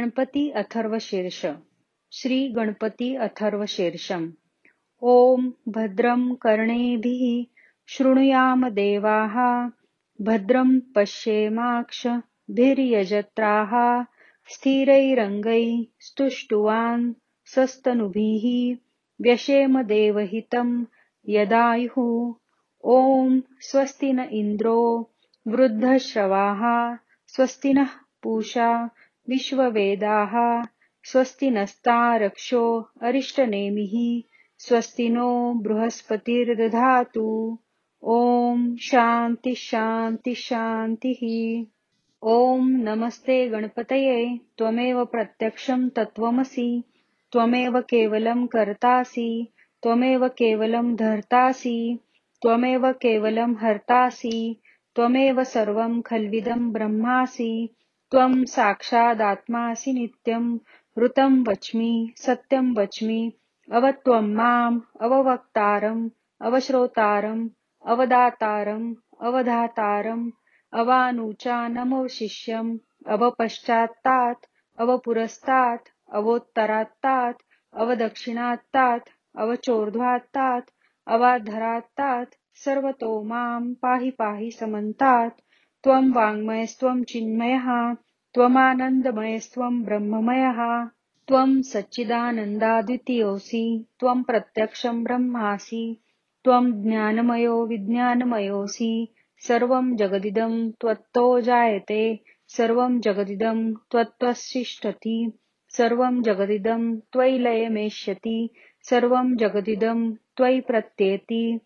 गणपती अथर्वशीर्ष श्री गणपती अथर्वशीर्षम् ॐ भद्रं कर्णेभिः शृणुयाम देवाः। भद्रं पश्येमाक्षभिर्यजत्राः। स्थिरैरङ्गैः स्तुष्टुवान् सस्तनुभिः व्यशेम देवहितं यदायुः। ॐ स्वस्ति न इन्द्रो, वृद्धश्रवाः। स्वस्ति नः पूषा। विश्ववेदाः, स्वस्ति नस्तारक्षो अरिष्टनेमिः, स्वस्ति नो बृहस्पतिर्दधातु। ॐ शान्ति। ॐ नमस्ते गणपतये, त्वमेव प्रत्यक्षं तत्त्वमसि। त्वमेव केवलं कर्तासि। त्वमेव केवलं धर्तासि। त्वमेव केवलं हर्तासि। त्वमेव सर्वं खल्विदं ब्रह्मासि। त्वं साक्षादात्मासि नित्यं, ऋतं वच्मि, सत्यं वच्मि अवत्वं माम्, अववक्तारम्, अवश्रोतारम्, अवदातारम्, अवधातारम्, अवानुचानमवशिष्यम्, अवपश्चात्तात्, अवपुरस्तात्, अवोत्तरात्तात्, अवदक्षिणात्तात्, अवचोर्ध्वात्तात्, अवाधरात्तात्, सर्वतो माम्, पाहि पाहि समन्तात्। त्वं वाङ्मयस्त्वं चिन्मयः, त्वमानन्दमयस्त्वं ब्रह्ममयः। त्वं सच्चिदानन्दाद्वितीयोऽसि त्वं प्रत्यक्षं ब्रह्मासि, त्वं ज्ञानमयो विज्ञानमयोऽसि। सर्वं जगदिदं त्वत्तो जायते, सर्वं जगदिदं त्वत्त्वशिष्ठति सर्वं जगदिदं त्वयि लयमेष्यति, सर्वं जगदिदं त्वयि प्रत्येति।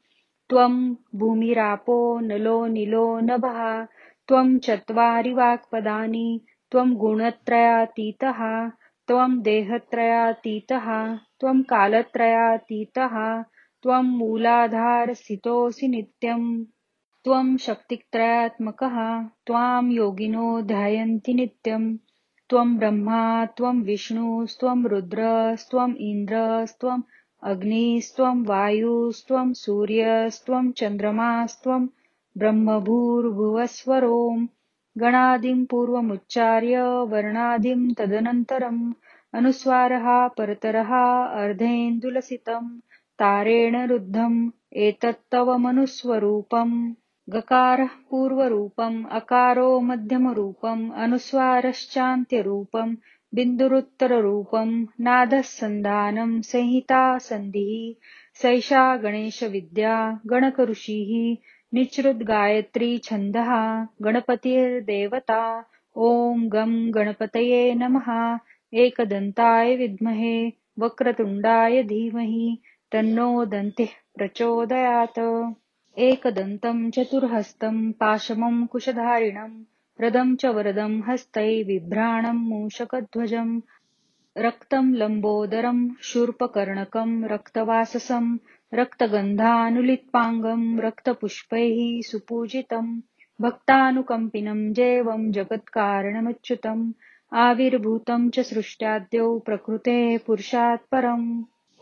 त्वं भूमिरापो नलो निलो नभः त्वं चत्वारि वाक्पदानि, त्वं गुणत्रयातीतः, त्वं देहत्रयातीतः, त्वं कालत्रयातीतः, त्वं मूलाधारस्थितोऽसि नित्यम्। त्वं शक्तित्रयात्मकः, त्वां योगिनो ध्यायन्ति नित्यम्। त्वं ब्रह्मा, त्वं विष्णुस्त्वं रुद्रस्त्वम् इन्द्रस्त्वम् अग्निस्त्वं वायुस्त्वं सूर्यस्त्वं चन्द्रमास्त्वं ब्रह्मभूर्भुवस्वरोम्, गणादिं पूर्वमुच्चार्य, वर्णादिं तदनन्तरम्, अनुस्वारः, परतरः, अर्धेन्दुलसितम्, तारेण रुद्धम् एतत्तव मनुस्वरूपम् गकारः पूर्वरूपम्, अकारो मध्यमरूपम्, अनुस्वारश्चान्त्यरूपम्, बिन्दुरुत्तररूपम्, नादः सन्धानम् संहिता, सन्धिः सैषा गणेशविद्या गणकऋषिः गायत्री छन्दः गणपतिर्देवता। ॐ गं गणपतये नमः। एकदन्ताय विद्महे। वक्रतुण्डाय धीमहि। तन्नो दन्तिः प्रचोदयात्। एकदन्तं चतुर्हस्तं पाशमं कुशधारिणं। रदं च वरदं हस्तै बिभ्राणं मूषकध्वजम् रक्तं लम्बोदरं शूर्पकर्णकं रक्तवाससं रक्तगन्धानुलित्पाङ्गं रक्तपुष्पैः सुपूजितं भक्तानुकम्पिनं जेवं जगत्कारणमच्युतम् आविर्भूतं च सृष्ट्याद्यौ प्रकृतेः पुरुषात् परम्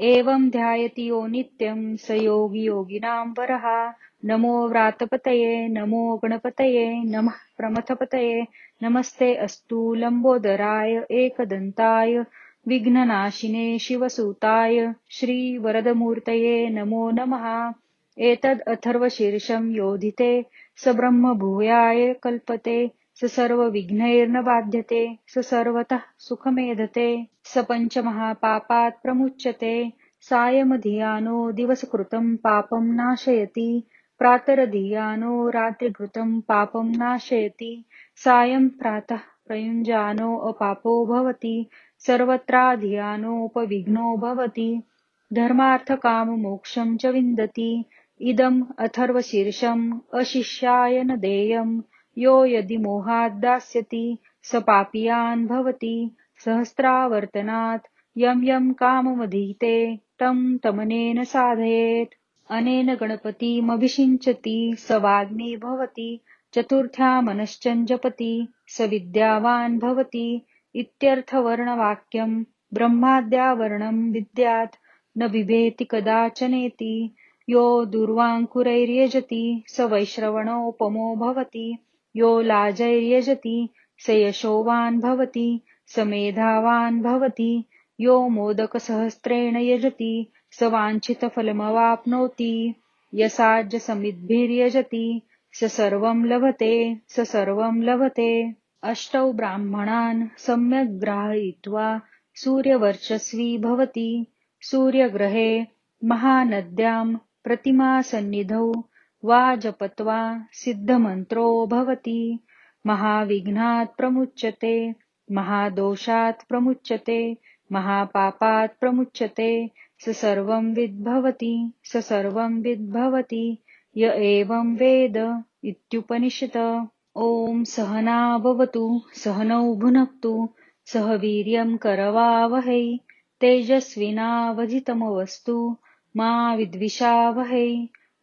एवं ध्यायति यो नित्यं स योगी योगिनां वरः। नमो व्रातपतये, नमो गणपतये, नमः प्रमथपतये। नमस्ते अस्तु लम्बोदराय एकदन्ताय। विघ्ननाशिने शिवसूताय। श्रीवरदमूर्तये नमो नमः। एतद् अथर्वशीर्षं योधिते। स ब्रह्मभूयाय कल्पते। स सर्वविघ्नैर्न बाध्यते, स सर्वतः सुखमेधते, स पञ्चमहापापात् प्रमुच्यते, सायमधियानो दिवसकृतं पापं नाशयति, प्रातरधियानो रात्रिकृतं पापं नाशयति, सायं प्रातः प्रयुञ्जानो अपापो भवति सर्वत्राधियानोपविघ्नो भवति, धर्मार्थकाममोक्षं च विन्दति, इदम् अथर्वशीर्षम् अशिष्याय न देयम् यो यदि मोहाद्दास्यति स पापीयान् भवति, सहस्रावर्तनात्, यं यं काममधीते, तं तमनेन साधयेत्। अनेन गणपतिमभिषिञ्चति, स वाग्मी भवति चतुर्थ्यामनश्चञ्जपति स विद्यावान् भवति इत्यर्थवर्णवाक्यम् ब्रह्माद्यावर्णम् विद्यात्, न बिभेति कदाचनेति, यो दुर्वाङ्कुरैर्यजति, स वैश्रवणोपमो भवति। यो लाजैर्यजति, स यशोवान् भवति समेधावान् भवति, यो मोदकसहस्रेण यजति, स वाञ्छितफलमवाप्नोति यसाज्यसमिद्भिर्यजति स सर्वं लभते, स सर्वं लभते। अष्टौ ब्राह्मणान् सम्यग् ग्राहयित्वा सूर्यवर्चस्वी भवति, सूर्यग्रहे महानद्यां प्रतिमासन्निधौ वा जपत्वा सिद्धमन्त्रो भवति। महाविघ्नात् प्रमुच्यते महादोषात् प्रमुच्यते महापापात् प्रमुच्यते स सर्वं विद्भवति स सर्वं विद्भवति य एवं वेद इत्युपनिषत्। ॐ सहना भवतु सहनौ भुनक्तु सह वीर्यं करवावहै तेजस्विनावधितमवस्तु मा विद्विषावहै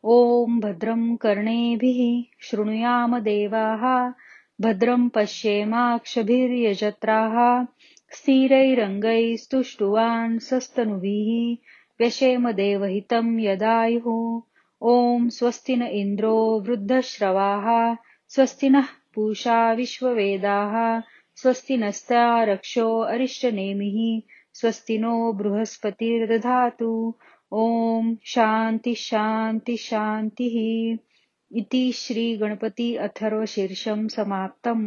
ॐ भद्रं कर्णेभिः शृणुयाम देवाः, भद्रं पश्येमाक्षभिर्यजत्राः स्थिरैरङ्गैस्तुष्टुवान् सस्तनुभिः, व्यशेम देवहितं यदायुः। ॐ स्वस्ति न इन्द्रो वृद्धश्रवाः स्वस्ति नः पूषा विश्ववेदाः स्वस्ति नस्तारक्षो अरिष्टनेमिः स्वस्ति नो बृहस्पतिर्दधातु। ॐ शान्ति शान्ति शान्तिः इति श्रीगणपति अथर्वशीर्षं समाप्तम्।